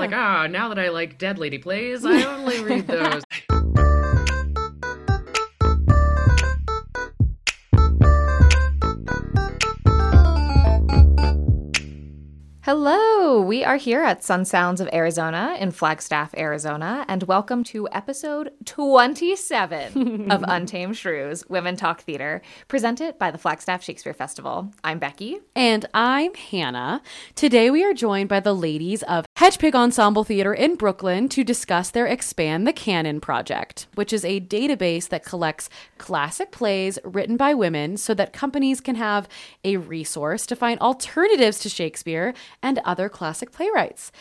like, ah, now that I like Dead Lady Plays, I only read those. Hello, we are here at Sun Sounds of Arizona in Flagstaff, Arizona, and welcome to episode 27 of Untamed Shrews Women Talk Theater, presented by the Flagstaff Shakespeare Festival. I'm Becki. And I'm Hannah. Today we are joined by the ladies of Hedgepig Ensemble Theater in Brooklyn to discuss their Expand the Canon project, which is a database that collects classic plays written by women so that companies can have a resource to find alternatives to Shakespeare and other classic playwrights.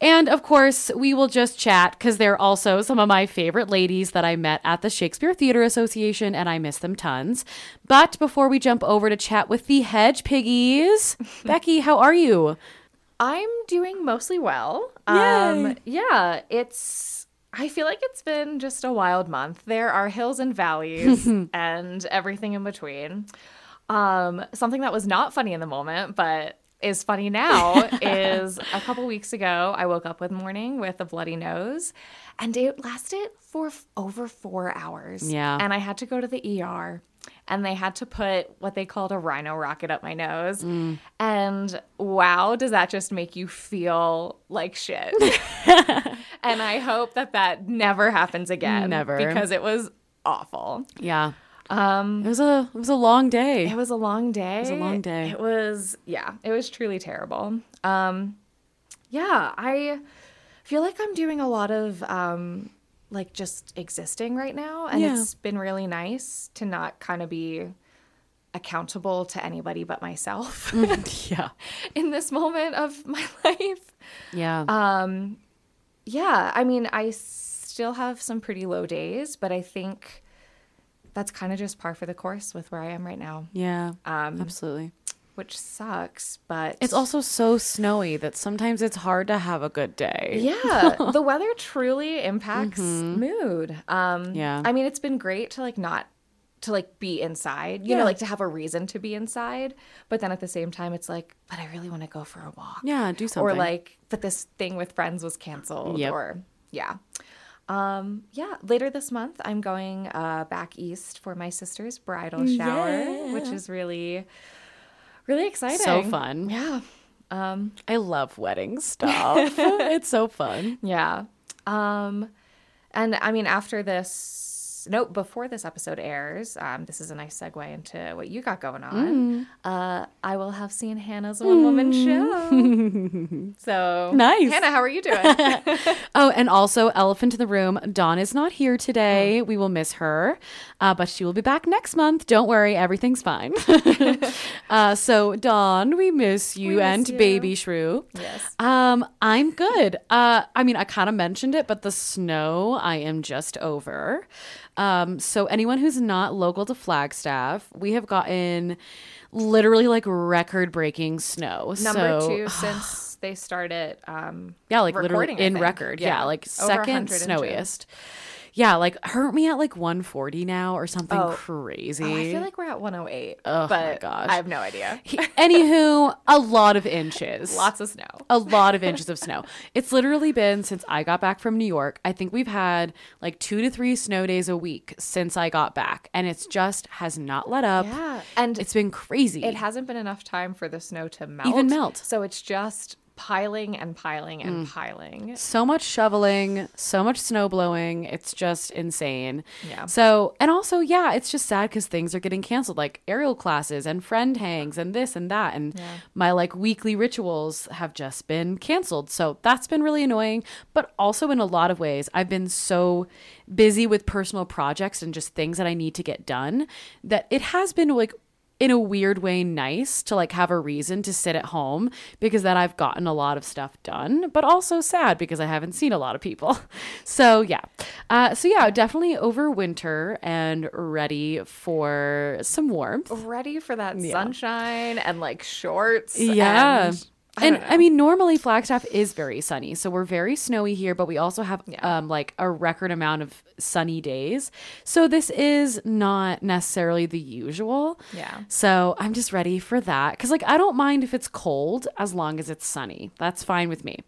And of course, we will just chat because they're also some of my favorite ladies that I met at the Shakespeare Theater Association, and I miss them tons. But before we jump over to chat with the Hedge Piggies, Becki, how are you? I'm doing mostly well. Yay. Um, yeah, it's. I feel like it's been just a wild month. There are hills and valleys and everything in between. Um, something that was not funny in the moment, but is funny now is a couple weeks ago I woke up one morning with a bloody nose and it lasted for f- over 4 hours. Yeah. And I had to go to the ER and they had to put what they called a rhino rocket up my nose. Mm. And wow, does that just make you feel like shit? and I hope that that never happens again. Never. Because it was awful. Yeah. Um, it was a it was a long day. It was a long day. It was a long day. It was yeah, it was truly terrible. Um yeah, I feel like I'm doing a lot of um like just existing right now and Yeah. it's been really nice to not kind of be accountable to anybody but myself yeah. in this moment of my life. Yeah. Um yeah, I mean, I still have some pretty low days, but I think that's kind of just par for the course with where I am right now yeah. um, Absolutely. which sucks, but It's also so snowy that sometimes it's hard to have a good day. yeah, the weather truly impacts mood. Um, Yeah. I mean, it's been great to like not to like be inside, you know, like to have a reason to be inside, but then at the same time, it's like, but I really want to go for a walk, Yeah, do something. or like, but this thing with friends was canceled, Yep. or yeah. Um, yeah, later this month, I'm going uh, back east for my sister's bridal shower, which is really, really exciting. so fun. Yeah. Um, I love wedding stuff. it's so fun. Yeah. Um, and I mean, after this, no, before this episode airs, um, this is a nice segue into what you got going on. Uh, I will have seen Hannah's one woman show. so Nice. Hannah, how are you doing? Oh, and also Elephant in the Room. Dawn is not here today. We will miss her, uh, but she will be back next month. Don't worry, everything's fine. uh, so, Dawn, we miss you miss and you. Baby Shrew. yes. Um, I'm good. Uh, I mean, I kind of mentioned it, but the snow I am just over. Um, so anyone who's not local to Flagstaff, we have gotten literally like record-breaking snow. Number so, two since they started. Um, yeah, like literally in record. Yeah, Yeah. like second 100 inches. Yeah, like hurt me at like 140 now or something Oh. crazy? oh, I feel like we're at 108. Oh, my gosh. I have no idea. Anywho, a lot of inches. Lots of snow. a lot of inches of snow. It's literally been since I got back from New York. I think we've had like two to three snow days a week since I got back, and it's just has not let up. Yeah. And It's been crazy. it hasn't been enough time for the snow to melt. Even melt. So it's just piling and piling and mm. piling. so much shoveling, so much snow blowing. It's just insane. Yeah. So, and also, yeah, it's just sad because things are getting canceled, like aerial classes and friend hangs and this and that. And my like weekly rituals have just been canceled. So that's been really annoying. But also, in a lot of ways, I've been so busy with personal projects and just things that I need to get done that it has been like in a weird way nice to like have a reason to sit at home because then I've gotten a lot of stuff done, but also sad because I haven't seen a lot of people. So yeah, uh, so yeah, definitely over winter and ready for some warmth. Ready for that sunshine and like shorts. Yeah. And, I And I, mean, normally Flagstaff is very sunny, so we're very snowy here, but we also have Yeah. um, like a record amount of sunny days. So this is not necessarily the usual. Yeah. So I'm just ready for that because, like, I don't mind if it's cold as long as it's sunny. That's fine with me.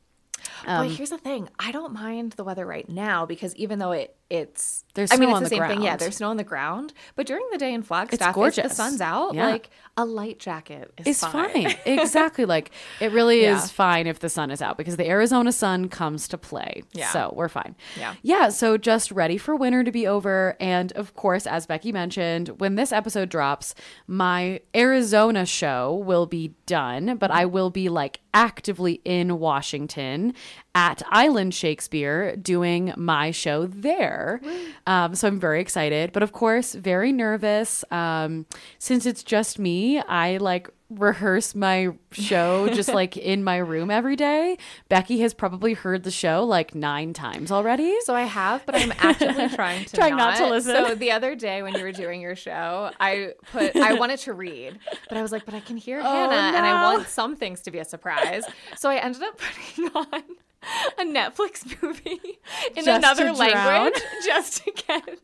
but here's the thing: I don't mind the weather right now because even though it it's There's I mean it's the the same thing. Yeah, there's snow on the ground. But during the day in Flagstaff, it's if the sun's out, Yeah. like a light jacket is It's fine. fine. exactly. Like it really Yeah. is fine if the sun is out because the Arizona sun comes to play. Yeah. So we're fine. Yeah. Yeah. So just ready for winter to be over. And of course, as Becki mentioned, when this episode drops, my Arizona show will be done, but I will be like actively in Washington at Island Shakespeare doing my show there. Um, so I'm very excited, but of course, very nervous. Um, since it's just me, I like rehearse my show just like in my room every day. Becki has probably heard the show like nine times already. So I have, but I'm actively trying to Trying not to listen. So the other day when you were doing your show, I put I wanted to read, but I was like, but I can hear Hannah, and I Oh, want some things to be a surprise. So I ended up putting on a Netflix movie in Just another language just to get.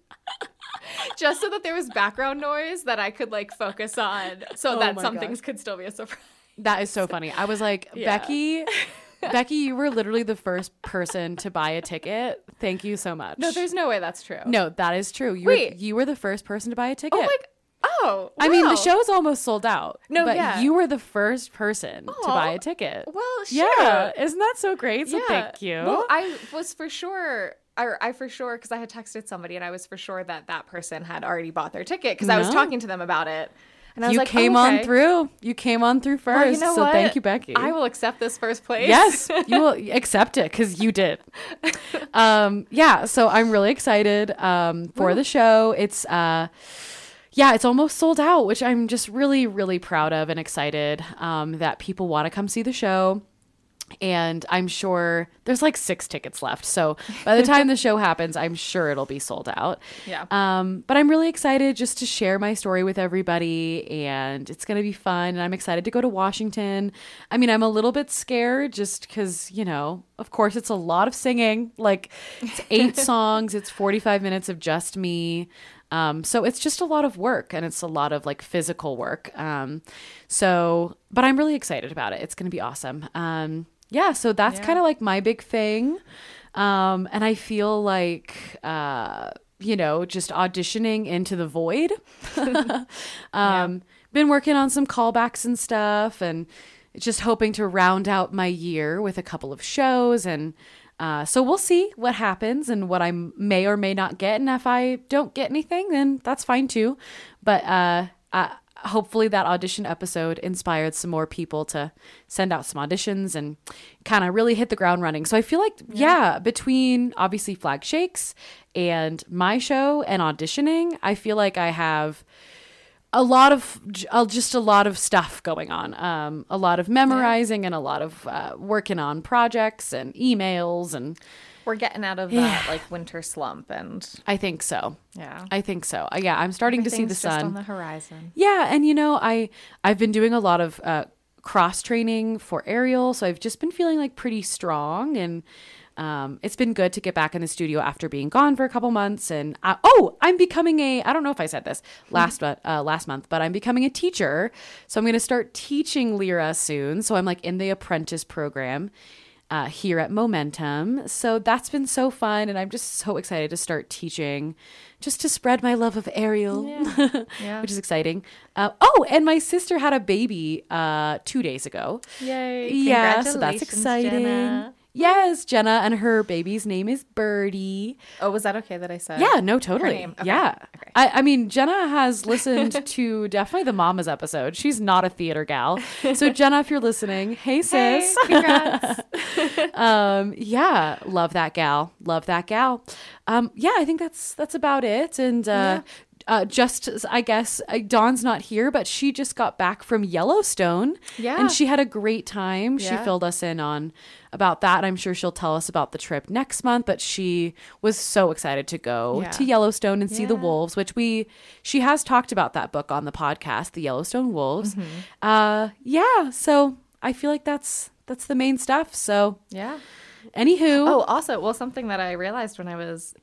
Just so that there was background noise that I could like focus on, so Oh that some things could still be a surprise. That is so funny. I was like, Yeah. Becki, Becki, you were literally the first person to buy a ticket. Thank you so much. No, there's no way that's true. no, that is true. You were, Wait. you were the first person to buy a oh, ticket. Oh my. Oh. I mean, wow. the show's almost sold out. No, but yeah. you were the first person to buy a ticket. Well, shoot. yeah, isn't that so great? So thank you. Well, I was for sure. Or I for sure because I had texted somebody and I was for sure that that person had already bought their ticket because I was talking to them about it. And I was like, you like, came oh, on through. You came on through first. Well, you know so what? thank you, Becki. I will accept this first place. Yes, you will accept it because you did. Um, yeah, so I'm really excited um, for the show. It's uh, yeah, it's almost sold out, which I'm just really, really proud of and excited um, that people want to come see the show. And I'm sure there's like six tickets left. So by the time the show happens, I'm sure it'll be sold out. Yeah. Um, but I'm really excited just to share my story with everybody, and it's gonna be fun. And I'm excited to go to Washington. I mean, I'm a little bit scared just because you know, of course, it's a lot of singing. Like, it's eight songs. It's 45 minutes of just me. Um, so it's just a lot of work and it's a lot of like physical work. Um, so, but I'm really excited about it. It's going to be awesome. Um, yeah. So that's Yeah. kind of like my big thing. Um, and I feel like, uh, you know, just auditioning into the void. um, Been working on some callbacks and stuff and just hoping to round out my year with a couple of shows. And uh, so we'll see what happens and what I may or may not get. And if I don't get anything, then that's fine too. But uh, uh, hopefully that audition episode inspired some more people to send out some auditions and kind of really hit the ground running. So I feel like, yeah, between obviously Flag Shakes and my show and auditioning, I feel like I have a lot of uh, just a lot of stuff going on. Um a lot of memorizing and a lot of uh, working on projects and emails and We're getting out of that like winter slump and i think so. Yeah. i think so. Uh, yeah i'm starting to see the sun on the horizon. yeah and you know i i've been doing a lot of uh cross training for aerial so i've just been feeling like pretty strong and um, it's been good to get back in the studio after being gone for a couple months and uh, oh i'm becoming a i don't know if i said this last uh, last month but i'm becoming a teacher so i'm going to start teaching lyra soon so i'm like in the apprentice program uh, here at Momentum. So that's been so fun. And I'm just so excited to start teaching just to spread my love of aerial, Yeah. which is exciting. Uh, oh, and my sister had a baby uh, two days ago. Yay. Yeah, so that's exciting. Jenna. Yes, Jenna, and her baby's name is Birdie. Oh, was that okay that I said? Yeah, no, totally. Okay, Yeah. okay. I, I mean, Jenna has listened to definitely the Mamas episode. She's not a theater gal. So, Jenna, if you're listening, hey, Hey, sis. congrats. um yeah love that gal love that gal um yeah i think that's that's about it and uh Uh, just I guess uh, Dawn's not here, but she just got back from Yellowstone. Yeah. And she had a great time. She filled us in on about that. I'm sure she'll tell us about the trip next month, but she was so excited to go Yeah. to Yellowstone and see the wolves, which we she has talked about that book on the podcast, The Yellowstone Wolves. Mm-hmm. Uh yeah, so I feel like that's that's the main stuff. So yeah. Anywho, Oh, also, well, something that I realized when I was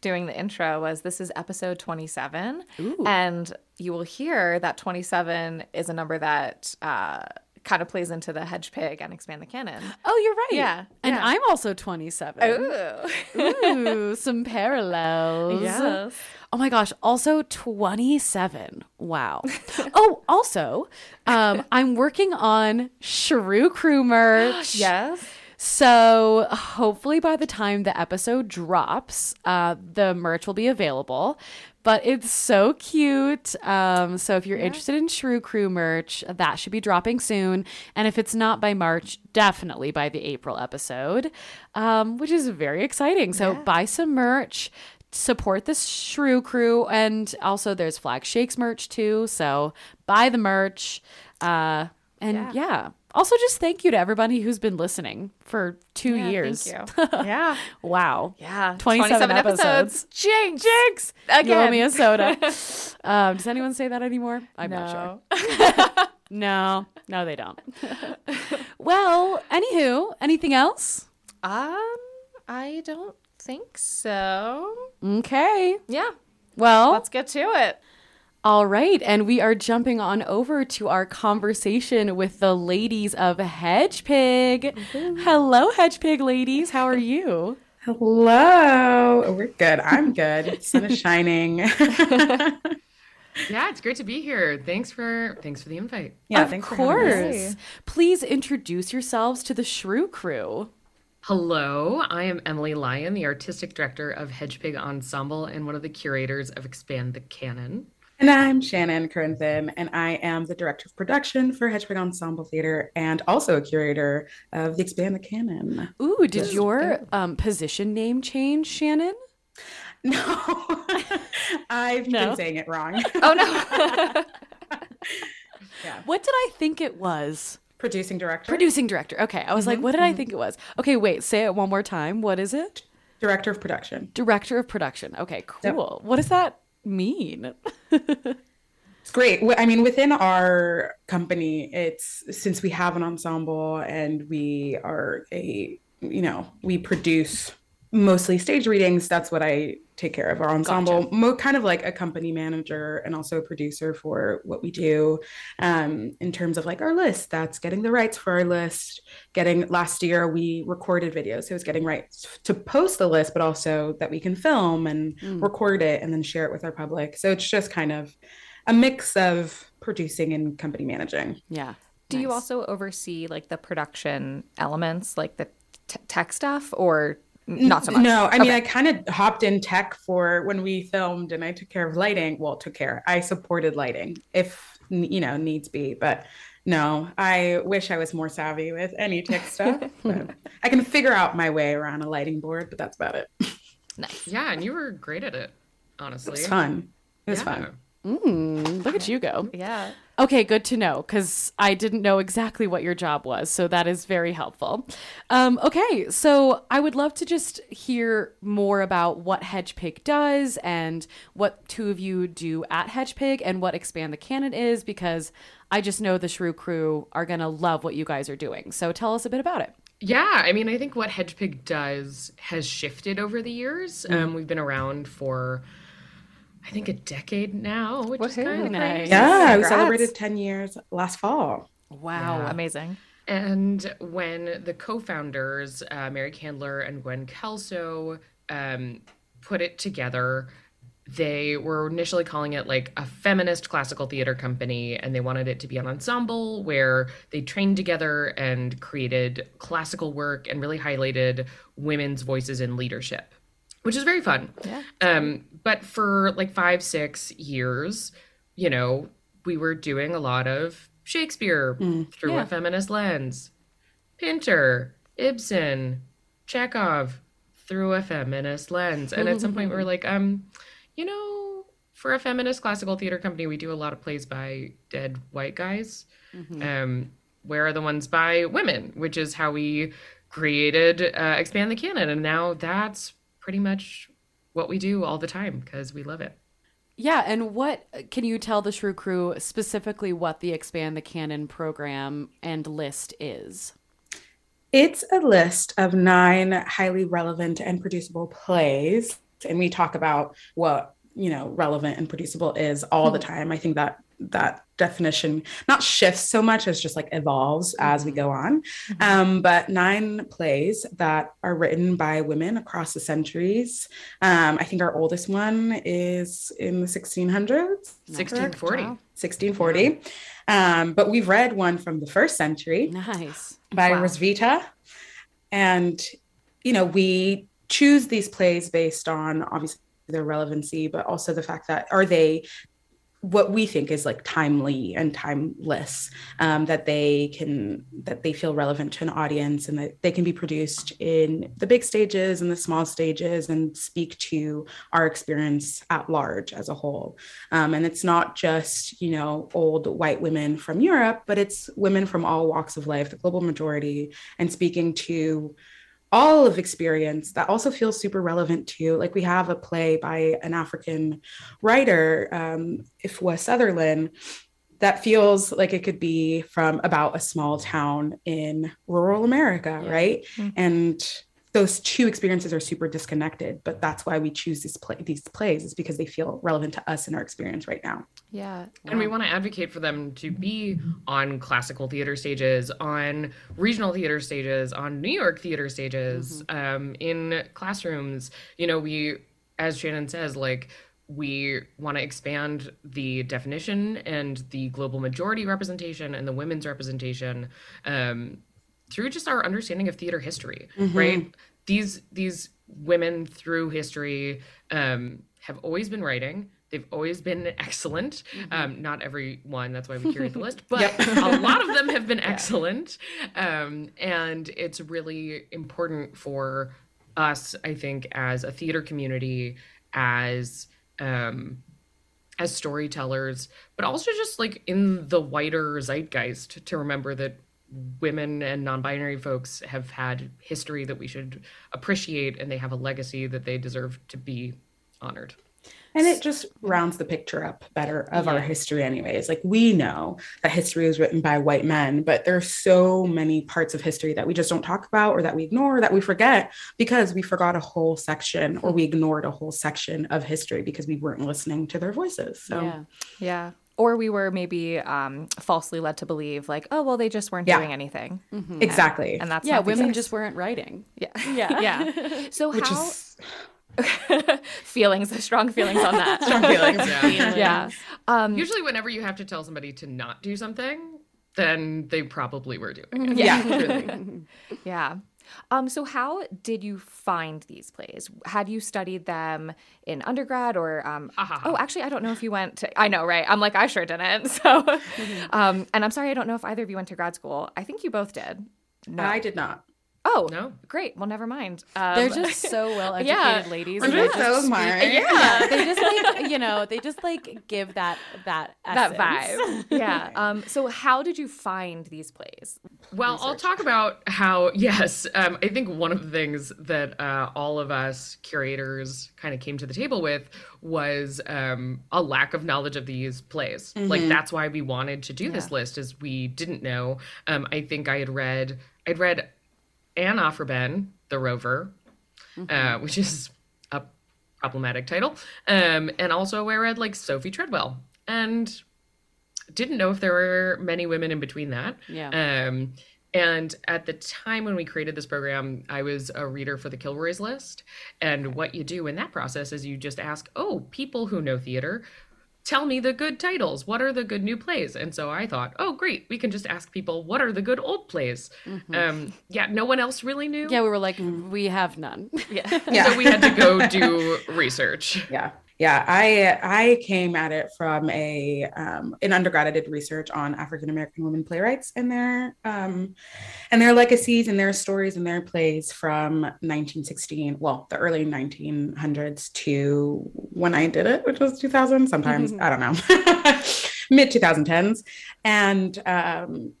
doing the intro was this is episode 27. Ooh. And you will hear that 27 is a number that uh, kind of plays into the Hedgepig and expand the canon. Oh, you're right. Yeah, And yeah. I'm also 27. Ooh. Ooh, some parallels. Yes. Oh my gosh. Also 27. Wow. oh, also, um, I'm working on Shrew Crew merch. Yes. So hopefully by the time the episode drops, uh, the merch will be available. But it's so cute. Um, so if you're interested in Shrew Crew merch, that should be dropping soon. And if it's not by March, definitely by the April episode, um, which is very exciting. So buy some merch. Support the Shrew Crew, and also there's Flag Shakes merch too. So buy the merch, uh, and Yeah. yeah. Also, just thank you to everybody who's been listening for two Yeah, years. Thank you. yeah. Wow. Yeah. 27 episodes. Jinx. Jinx. Again. You owe me a soda. um, does anyone say that anymore? I'm not sure. No, no, they don't. well, anywho, anything else? Um, I don't think so. Okay. Yeah. Well, Let's get to it. All right. And we are jumping on over to our conversation with the ladies of Hedgepig. Mm-hmm. Hello, Hedgepig ladies. How are you? Hello. Oh, we're good. I'm good. Sun is shining. yeah, Yeah, it's great to be here. Thanks for thanks for the invite. Yeah, of thanks for course. Please introduce yourselves to the Shrew Crew. Hello, I am Emily Lyon, the artistic director of Hedgepig Ensemble and one of the curators of Expand the Canon. And I'm Shannon Corenthin, and I am the director of production for Hedgepig Ensemble Theater and also a curator of the Expand the Canon. Ooh, did your um, position name change, Shannon? No, I've No. been saying it wrong. Oh no. What did I think it was? Producing director. Producing director. Okay. I was like, what did I think it was? Okay, wait, say it one more time. What is it? director of production. Director of production. Okay, cool. What does that mean? It's great. I mean, within our company, it's since we have an ensemble and we are a, you know, we produce mostly stage readings. That's what I take care of. Our ensemble, mo- kind of like a company manager and also a producer for what we do. Um, in terms of like our list, that's getting the rights for our list. Getting last year we recorded videos, so it's getting rights to post the list, but also that we can film and record it and then share it with our public. So it's just kind of a mix of producing and company managing. Yeah. Do you also oversee like the production elements, like the t- tech stuff, or not so much? No, I mean, Okay. I kind of hopped in tech for when we filmed and I took care of lighting. Well, took care. I supported lighting if, you know, needs be. But no, I wish I was more savvy with any tech stuff. I can figure out my way around a lighting board, but that's about it. It Nice. Yeah, and you were great at it, honestly. It was fun. It was Yeah. fun. Mm, look at you go. Yeah. Okay, good to know because I didn't know exactly what your job was. So that is very helpful. Um, okay, so I would love to just hear more about what Hedgepig does and what two of you do at Hedgepig and what Expand the Canon is because I just know the Shrew crew are going to love what you guys are doing. So tell us a bit about it. Yeah, I mean, I think what Hedgepig does has shifted over the years. Um, we've been around for, I think, a decade now, which is kind of Nice. crazy. Yeah, we celebrated 10 years last fall. Wow. Amazing. And when the co-founders, uh, Mary Candler and Gwen Kelso, um, put it together, they were initially calling it like a feminist classical theater company, and they wanted it to be an ensemble where they trained together and created classical work and really highlighted women's voices in leadership, which is very fun. Yeah. Um, but for like five, six years, you know, we were doing a lot of Shakespeare through Yeah. a feminist lens, Pinter, Ibsen, Chekhov through a feminist lens. And at some point, we were like, um, you know, for a feminist classical theater company, we do a lot of plays by dead white guys. Um, where are the ones by women? Which is how we created uh, Expand the Canon. And now that's pretty much what we do all the time because we love it. Yeah, and what can you tell the Shrew crew specifically what the Expand the Canon program and list is? It's a list of nine highly relevant and producible plays. And we talk about what, you know, relevant and producible is all the hmm. time. I think that that definition not shifts so much as just like evolves as we go on. Um, but nine plays that are written by women across the centuries. Um, I think our oldest one is in the 1600s. 1640. 1640. Um, but we've read one from the first century Nice. by Wow. Hrotsvitha. And, you know, we choose these plays based on obviously their relevancy, but also the fact that are they what we think is like timely and timeless um, that they can that they feel relevant to an audience and that they can be produced in the big stages and the small stages and speak to our experience at large as a whole. Um, and it's not just you know old white women from europe but it's women from all walks of life the global majority and speaking to all of experience that also feels super relevant to you. like we have a play by an african writer um, Efua Sutherland that feels like it could be from about a small town in rural america Yeah. right Mhm. and those two experiences are super disconnected but that's why we choose these play these plays is because they feel relevant to us and our experience right now Yeah. And we want to advocate for them to be on classical theater stages, on regional theater stages, on New York theater stages, um, in classrooms. You know, we, as Shannon says, like, we want to expand the definition and the global majority representation and the women's representation um, through just our understanding of theater history, right? These these women through history um, have always been writing. They've always been excellent. Um, not every one, that's why we curate the list, but a lot of them have been excellent. Um, and it's really important for us, I think, as a theater community, as um, as storytellers, but also just like in the wider zeitgeist to remember that women and non-binary folks have had history that we should appreciate and they have a legacy that they deserve to be honored. And it just rounds the picture up better of our history, anyways. Like we know that history was written by white men, but there's so many parts of history that we just don't talk about or that we ignore or that we forget because we forgot a whole section or we ignored a whole section of history because we weren't listening to their voices. So Yeah. Yeah. Or we were maybe um, falsely led to believe, like, oh, well, they just weren't Yeah. doing anything. exactly. And that's Yeah, women just weren't writing. Yeah. Yeah. yeah. So which how is feelings, strong feelings on that. strong feelings. Yeah. yeah. Um, Usually whenever you have to tell somebody to not do something, then they probably were doing it. Yeah. truly. Yeah. Um, so how did you find these plays? Had you studied them in undergrad or um, Ha, ha, ha. oh actually I don't know if you went to I know, right? I'm like, I sure didn't. So um, and I'm sorry I don't know if either of you went to grad school. I think you both did. No. I did not. Oh No. great. Well never mind. Um, They're just so well educated Yeah. ladies. And they just just so speak- smart. Yeah, they just like you know, they just like give that that that vibe. Yeah. Um, so how did you find these plays? Well, I'll talk about how, yes, um, I think one of the things that uh, all of us curators kind of came to the table with was um, a lack of knowledge of these plays. Like, that's why we wanted to do this list, is we didn't know. Um, I think I had read, I'd read Anne Aphra Behn, The Rover, uh, which is a problematic title. Um, and also I read, like, Sophie Treadwell. And didn't know if there were many women in between that. Yeah. Um, and at the time when we created this program, I was a reader for the Kilroy's list. And what you do in that process is you just ask, oh, people who know theater, tell me the good titles. What are the good new plays? And so I thought, oh, great, we can just ask people, what are the good old plays? Um, yeah, no one else really knew. Yeah, we were like, we have none. Yeah. Yeah. So we had to go do research. Yeah. Yeah, I I came at it from a um, in undergrad. I did research on African American women playwrights and their um, and their legacies and their stories and their plays from 1916, well, the early 1900s to when I did it, which was 2000. Sometimes I don't know, mid 2010s, and um,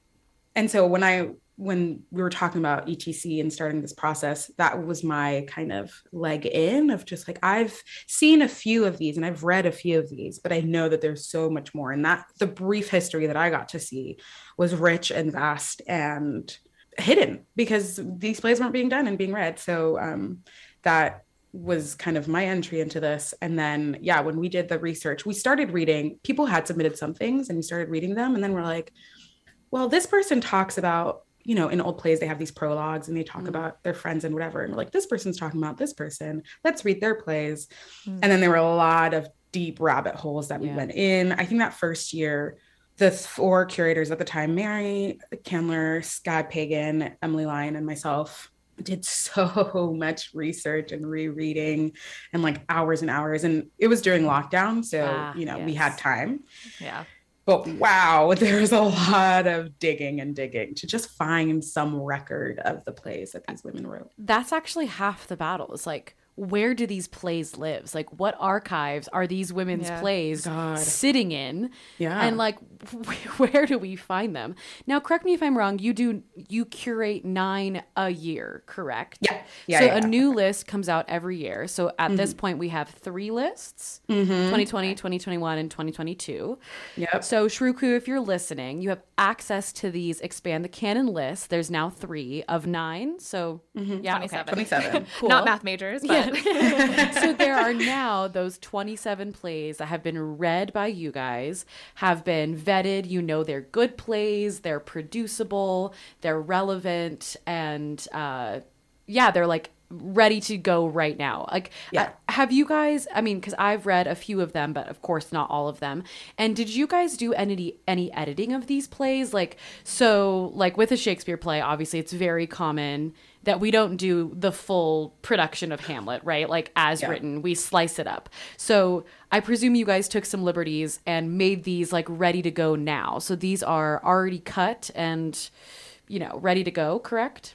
and so when I when we were talking about etc and starting this process that was my kind of leg in of just like i've seen a few of these and i've read a few of these but i know that there's so much more and that the brief history that i got to see was rich and vast and hidden because these plays weren't being done and being read so um, that was kind of my entry into this. And then, yeah, when we did the research, we started reading, people had submitted some things and we started reading them. And then we're like, well, this person talks about, you know, in old plays, they have these prologues and they talk mm. about their friends and whatever. And we're like, this person's talking about this person. Let's read their plays. Mm. And then there were a lot of deep rabbit holes that we yeah. went in. I think that first year, the four curators at the time, Mary Candler, Scott Pagan, Emily Lyon, and myself, did so much research and rereading and like hours and hours. And it was during lockdown. So, ah, you know, yes. we had time. Yeah. But wow, there's a lot of digging and digging to just find some record of the plays that these women wrote. That's actually half the battle. It's like where do these plays live? Like, what archives are these women's yeah. plays God. sitting in? Yeah, and like, where do we find them? Now, correct me if I'm wrong. You do you curate nine a year, correct? Yeah, yeah. So yeah. a new list comes out every year. So at mm-hmm. this point, we have three lists: mm-hmm. 2020, 2021, and 2022. Yep. So Shrew Crew, if you're listening, you have access to these expand the canon list. There's now three of nine. So mm-hmm. yeah, 27. Okay. 27. cool. Not math majors, but. So there are now those 27 plays that have been read by you guys, have been vetted. You know they're good plays, they're producible, they're relevant, and uh, yeah, they're like ready to go right now. Like, yeah. Have you guys? I mean, because I've read a few of them, but of course not all of them. And did you guys do any any editing of these plays? Like, so like with a Shakespeare play, obviously it's very common that we don't do the full production of Hamlet, right? Like as yeah. written, we slice it up. So I presume you guys took some liberties and made these like ready to go now. So these are already cut and, you know, ready to go, correct?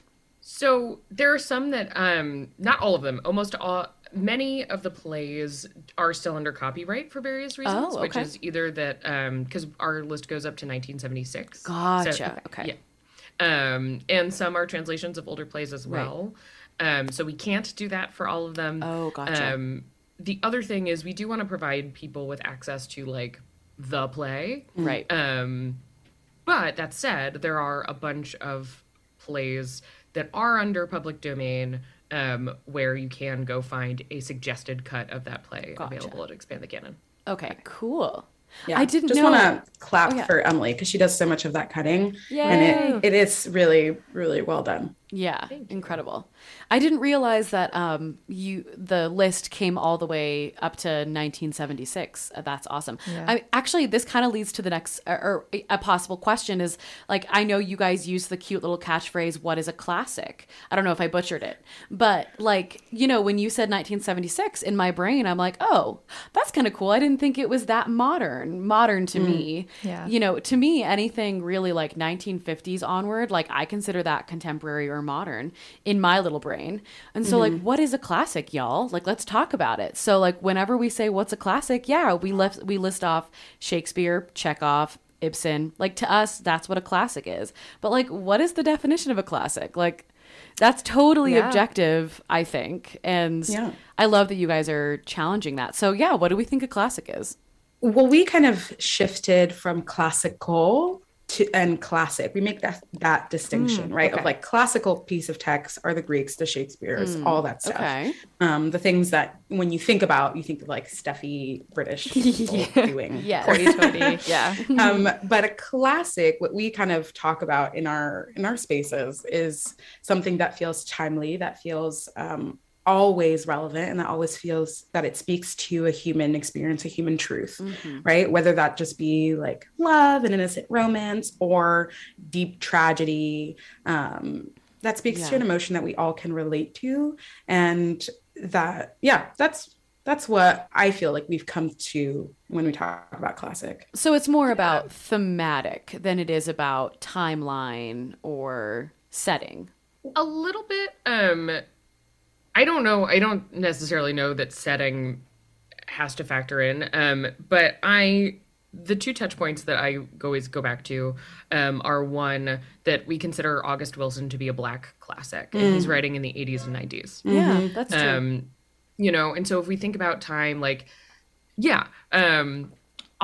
So there are some that, um, not all of them, almost all, many of the plays are still under copyright for various reasons, oh, okay. which is either that, because um, our list goes up to 1976. Gotcha. So, okay. Yeah. Um, and some are translations of older plays as well. Right. Um, so we can't do that for all of them. Oh, gotcha. Um, the other thing is we do want to provide people with access to like the play. Right. Um, but that said, there are a bunch of plays that are under public domain um, where you can go find a suggested cut of that play gotcha. available at Expand the Canon. Okay, cool. Yeah, I didn't just want to clap oh, yeah. for Emily because she does so much of that cutting, Yay. and it, it is really, really well done. Yeah, incredible. I didn't realize that um, you the list came all the way up to 1976. Uh, that's awesome. Yeah. I, actually, this kind of leads to the next or, or, a possible question is like I know you guys use the cute little catchphrase "What is a classic?" I don't know if I butchered it, but like you know when you said 1976 in my brain, I'm like, oh, that's kind of cool. I didn't think it was that modern. Modern to mm. me, yeah. You know, to me, anything really like 1950s onward, like I consider that contemporary or modern in my little brain. And so, mm-hmm. like, what is a classic, y'all? Like, let's talk about it. So, like, whenever we say what's a classic, yeah, we left we list off Shakespeare, Chekhov, Ibsen. Like to us, that's what a classic is. But like, what is the definition of a classic? Like, that's totally yeah. objective, I think. And yeah. I love that you guys are challenging that. So, yeah, what do we think a classic is? Well, we kind of shifted from classical to and classic we make that that distinction mm, right okay. of like classical piece of text are the greeks the shakespeare's mm, all that stuff okay. um the things that when you think about you think of like stuffy british yeah. doing yeah yeah um but a classic what we kind of talk about in our in our spaces is something that feels timely that feels um always relevant and that always feels that it speaks to a human experience, a human truth, mm-hmm. right? Whether that just be like love and innocent romance or deep tragedy. Um, that speaks yeah. to an emotion that we all can relate to. And that, yeah, that's that's what I feel like we've come to when we talk about classic. So it's more about thematic than it is about timeline or setting. A little bit. Um I don't know. I don't necessarily know that setting has to factor in. Um, but I, the two touch points that I always go back to um, are one that we consider August Wilson to be a black classic, mm. and he's mm. writing in the 80s and 90s. Yeah, mm-hmm. that's true. Um, you know, and so if we think about time, like, yeah, um,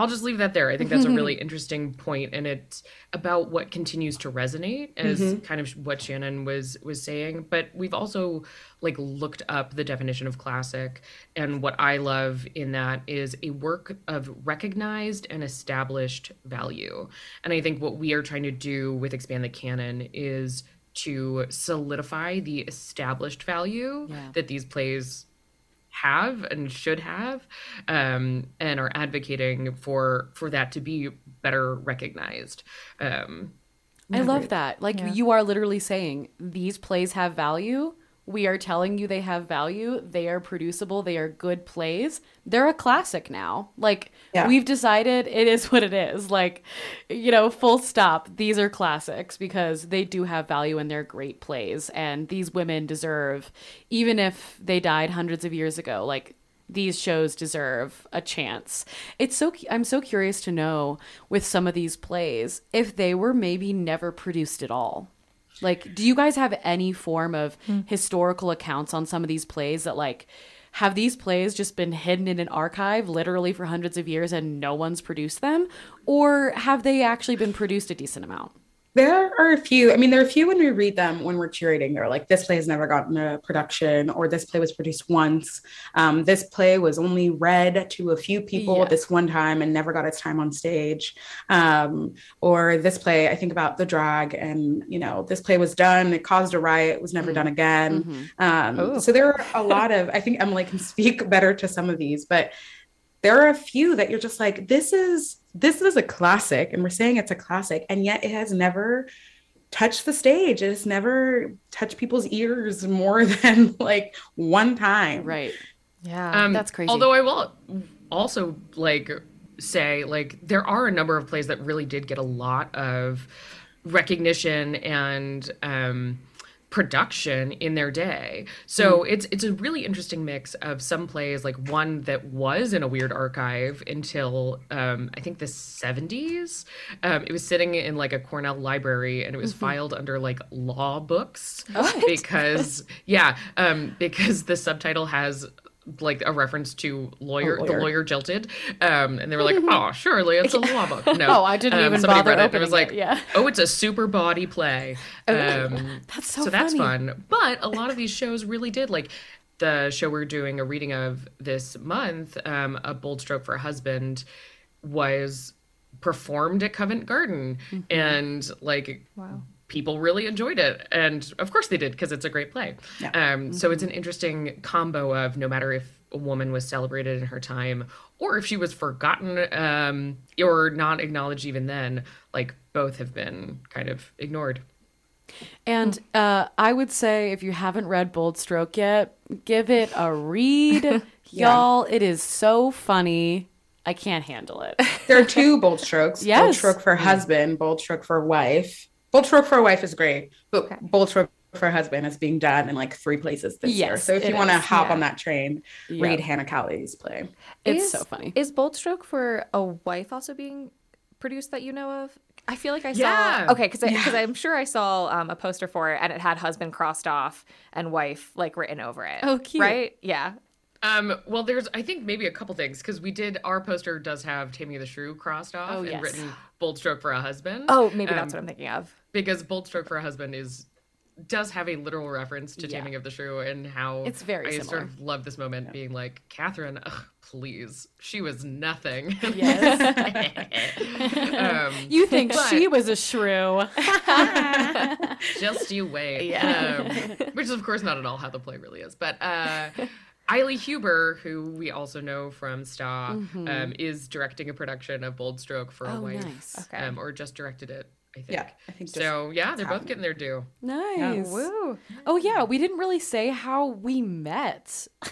I'll just leave that there. I think that's a really interesting point, and it's about what continues to resonate as Mm-hmm. kind of what Shannon was was saying. But we've also like looked up the definition of classic, and what I love in that is a work of recognized and established value. And I think what we are trying to do with expand the canon is to solidify the established value Yeah. that these plays have and should have um, and are advocating for for that to be better recognized um, I love that. Like you are literally saying these plays have value. We are telling you they have value. They are producible. They are good plays. They're a classic now. Like Yeah. we've decided it is what it is. Like, you know, full stop. These are classics because they do have value and they're great plays. And these women deserve, even if they died hundreds of years ago, like these shows deserve a chance. It's so I'm so curious to know with some of these plays if they were maybe never produced at all. Like do you guys have any form of hmm. historical accounts on some of these plays that like have these plays just been hidden in an archive literally for hundreds of years and no one's produced them or have they actually been produced a decent amount? There are a few. I mean, there are a few when we read them when we're curating. They're like, this play has never gotten a production, or this play was produced once. Um, this play was only read to a few people Yeah. this one time and never got its time on stage. Um, or this play, I think about the drag, and you know, this play was done. It caused a riot. It was never done again. Um, so there are a lot of. I think Emily can speak better to some of these, but there are a few that you're just like this is this is a classic and we're saying it's a classic and yet it has never touched the stage it has never touched people's ears more than like one time Right. Yeah. Um, That's crazy. Although I will also like say like there are a number of plays that really did get a lot of recognition and um, production in their day. So it's it's a really interesting mix of some plays like one that was in a weird archive until um, I think the 70s. Um, it was sitting in like a Cornell library and it was filed under like law books because yeah, um, because the subtitle has like a reference to lawyer, the lawyer. lawyer jilted, um, and they were like, "Oh, surely it's a law book." No, Oh, I didn't even somebody bother read it, and It was it, like, yeah. "Oh, it's a super bawdy play." Um, That's so so that's fun. But a lot of these shows really did like the show we're doing a reading of this month, um, a bold stroke for a husband, was performed at Covent Garden, Mm-hmm. and like Wow. People really enjoyed it. And of course they did because it's a great play. Um, so it's an interesting combo of no matter if a woman was celebrated in her time or if she was forgotten um, or not acknowledged even then like both have been kind of ignored. And uh, I would say if you haven't read Bold Stroke yet, give it a read. Y'all, it is so funny. I can't handle it. there are two bold strokes. Bold stroke for husband bold stroke for wife bold stroke for a wife is great but bold stroke for a husband is being done in like three places this year so if you want to hop Yeah. on that train Yeah. read hannah cowley's play It's Is- so funny. Is Bold Stroke for a wife also being produced that you know of? I feel like I saw. Yeah. Okay, because because I'm sure I saw um, a poster for it and it had husband crossed off and wife like written over it. Oh, cute. Right? Yeah. um, well there's i think maybe a couple things because we did our poster does have tammy the shrew crossed off Oh, and yes. written bold stroke for a husband Oh, maybe that's Um, what I'm thinking of. Because bold stroke for a husband is does have a literal reference to Yeah. taming of the shrew and how It's very I similar. sort of love this moment being like Catherine ugh, please she was nothing um, You think But- she was a shrew. just you wait um, which is of course not at all how the play really is but uh Eiley Huber, who we also know from Star, um, is directing a production of Bold Stroke for a Oh, Wife, nice. Okay. um, or just directed it, I think. Yeah, I think so. Yeah, they're both getting their due. Nice. Woo. Oh yeah, we didn't really say how we met.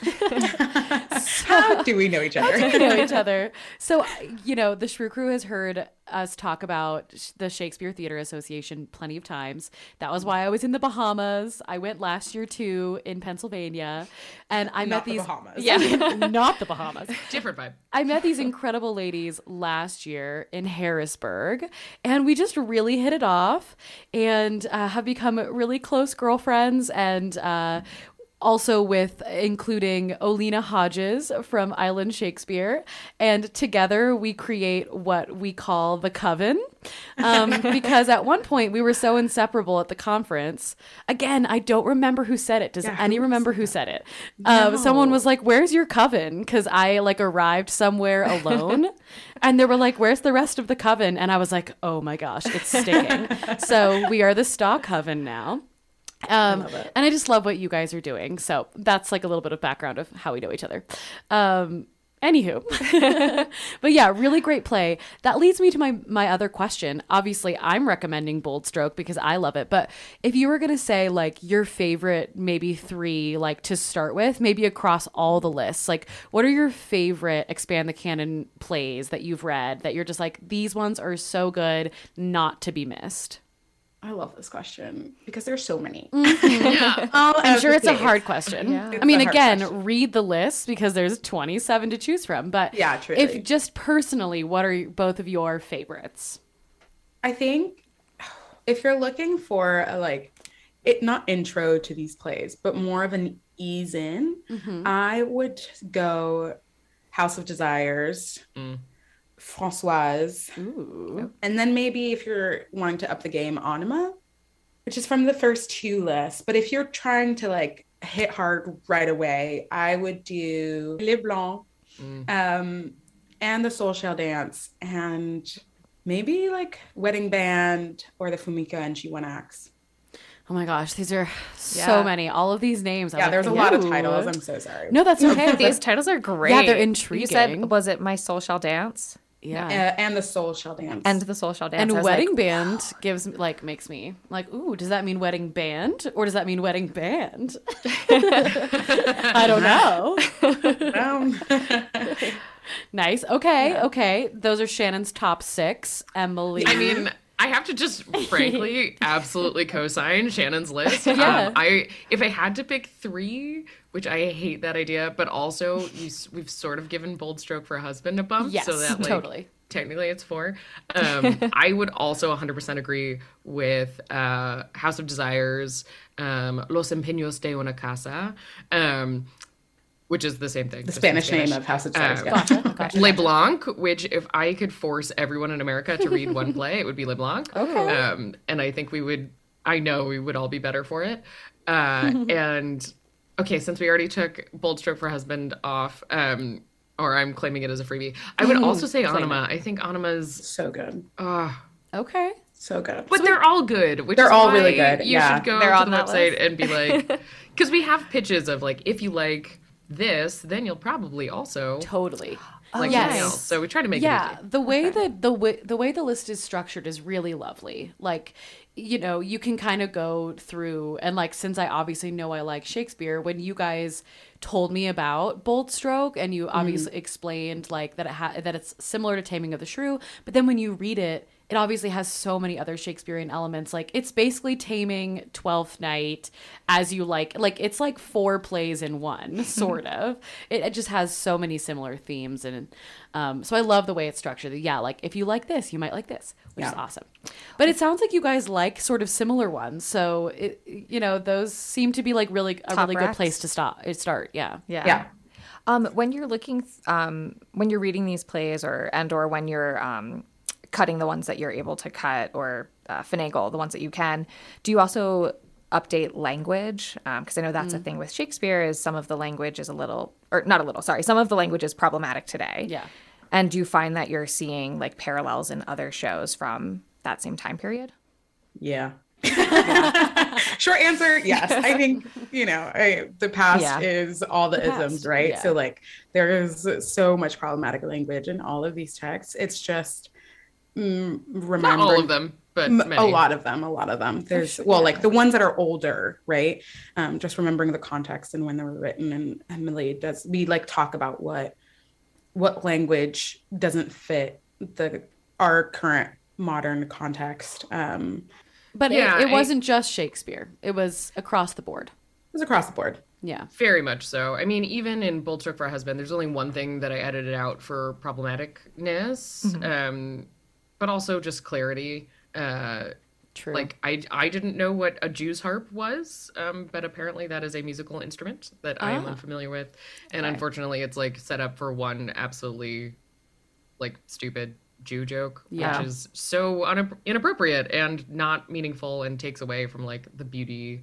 how do we know each other How do we know each other. So, uh, you know, the Shrew Crew has heard us talk about the Shakespeare Theater Association plenty of times. That was why I was in the Bahamas. I went last year too in Pennsylvania, and I met Not the these. Bahamas. Yeah, not the Bahamas. Different vibe. I met these incredible ladies last year in Harrisburg, and we just really hit it off and uh, have become really close girlfriends. And uh, also with including Olina Hodges from Island Shakespeare. And together we create what we call the Coven. Um, because at one point we were so inseparable at the conference. Again, I don't remember who said it. Does Yeah, any who remember who said it? Uh, someone was like, Where's your coven? Because I like arrived somewhere alone. and they were like, Where's the rest of the coven? And I was like, Oh my gosh, it's sticking. so we are the Stock Coven now. Um, and I just love what you guys are doing. So that's like a little bit of background of how we know each other. Um, anywho, but yeah, really great play. That leads me to my my other question. Obviously, I'm recommending Bold Stroke because I love it. But if you were gonna say like your favorite, maybe three, like to start with, maybe across all the lists, like what are your favorite expand the canon plays that you've read that you're just like these ones are so good, not to be missed. I love this question because there's so many. Mm-hmm. Yeah. Oh, I'm sure it's a hard question. Yeah. I mean, It's a hard again, question. read the list because there's 27 to choose from. But Yeah, truly. if just personally, what are both of your favorites? I think if you're looking for a like it not intro to these plays, but more of an ease in, mm-hmm. I would go House of Desires, mm. Françoise, Ooh. and then maybe if you're wanting to up the game, Anima, which is from the first two lists. But if you're trying to like hit hard right away, I would do Le Blanc, um, and the Soul Shell Dance, and maybe like Wedding Band or the Fumika and She One Axe. Oh my gosh, these are so Yeah. many. All of these names. I'm Yeah, like, there's a lot of titles. I'm so sorry. No, that's okay. These titles are great. Yeah, they're intriguing. You said, was it My Soul Shall Dance? Yeah. Uh, and the Soul shall Dance. And The Soul Shall Dance. and wedding like, band gives me like makes me like ooh does that mean wedding band or does that mean wedding band? I don't know. Um, nice. Okay okay. Those are shannon's top six. Emily. I mean, I have to just frankly absolutely co-sign Shannon's list. Yeah. Um, I if I had to pick three, which I hate that idea, but also you, we've sort of given Bold Stroke for a husband a bump, Yes, so that like totally. technically it's four. Um, I would also 100% agree with uh, House of Desires, um, Los Empeños de una Casa. Um, which is the same thing. the Spanish, name of House of Desires. Um, yeah. Gotcha. Le Blanc, which if I could force everyone in America to read one play, it would be Le Blanc. Okay. Um, and I think we would, I know we would all be better for it. Uh, and okay, since we already took Bold Stroke for Husband off, um, or I'm claiming it as a freebie, I would also say Anima. I think Anima's, So good. uh, okay So good. but they're all good. Which They're is all why really good, You yeah. should go They're to on the website list. and be like, because we have pitches of like, if you like this, then you'll probably also totally. like oh, yes. something. So we try to make it yeah the way that the way the way the list is structured is really lovely. Like you know you can kind of go through and like since i obviously know i like shakespeare when you guys told me about bold stroke and you mm-hmm. obviously explained like that it ha- that it's similar to taming of the shrew but then when you read it it obviously has so many other shakespearean elements. Like it's basically taming 12th night as you like like it's like four plays in one sort of. It, it just has so many similar themes and um, so i love the way it's structured. Yeah like if you like this you might like this which is awesome. But it sounds like you guys like sort of similar ones. So it you know those seem to be like really a Top really good place to stop start. Yeah. Yeah. Yeah. Um, when you're looking, um, when you're reading these plays, or and or when you're um, cutting the ones that you're able to cut, or uh, finagle the ones that you can, do you also update language? Because I know that's a thing with Shakespeare. Is some of the language is a little, or not a little, sorry, some of the language is problematic today. Yeah. And do you find that you're seeing like parallels in other shows from that same time period? Yeah. Short answer, yes. I think, you know, I, the past Yeah. is all the, isms, past, right? yeah. So, like, there is so much problematic language in all of these texts. It's just mm, remembering Not all of them, but many. a lot of them a lot of them. There's well like the ones that are older right? Um just remembering the context and when they were written and emily does we like talk about what what language doesn't fit the our current modern context um but Yeah, it, it I- wasn't just shakespeare. It was across the board. It was across the board. Yeah. Very much so. I mean, even in Bold Stroke for a Husband, there's only one thing that I edited out for problematicness, um, but also just clarity. Uh, True. Like I I didn't know what a Jew's harp was, um, but apparently that is a musical instrument that I am Ah. unfamiliar with, and Okay. unfortunately, it's like set up for one absolutely like stupid Jew joke, Yeah. which is so un- inappropriate and not meaningful, and takes away from like the beauty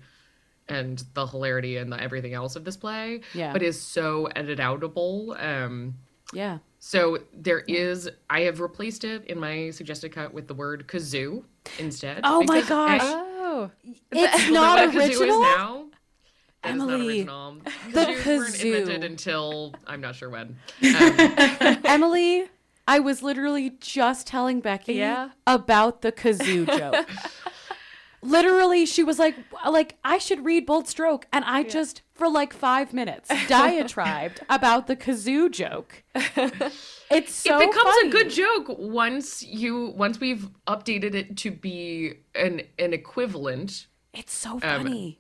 and the hilarity and the everything else of this play. Yeah. but is so edit outable. Um, yeah. So there is, I have replaced it in my suggested cut with the word kazoo instead. Oh my because gosh. Oh. It's People not what a kazoo is original. now. That is not Emily, original. the Kazoos weren't kazoo. invented until I'm not sure when. Um, Emily, I was literally just telling Becki Yeah. about the kazoo joke. literally, she was like, "Like I should read Bold Stroke," and I just for like five minutes diatribed about the kazoo joke. It's so it becomes funny. a good joke once you once we've updated it to be an an equivalent. It's so um, funny.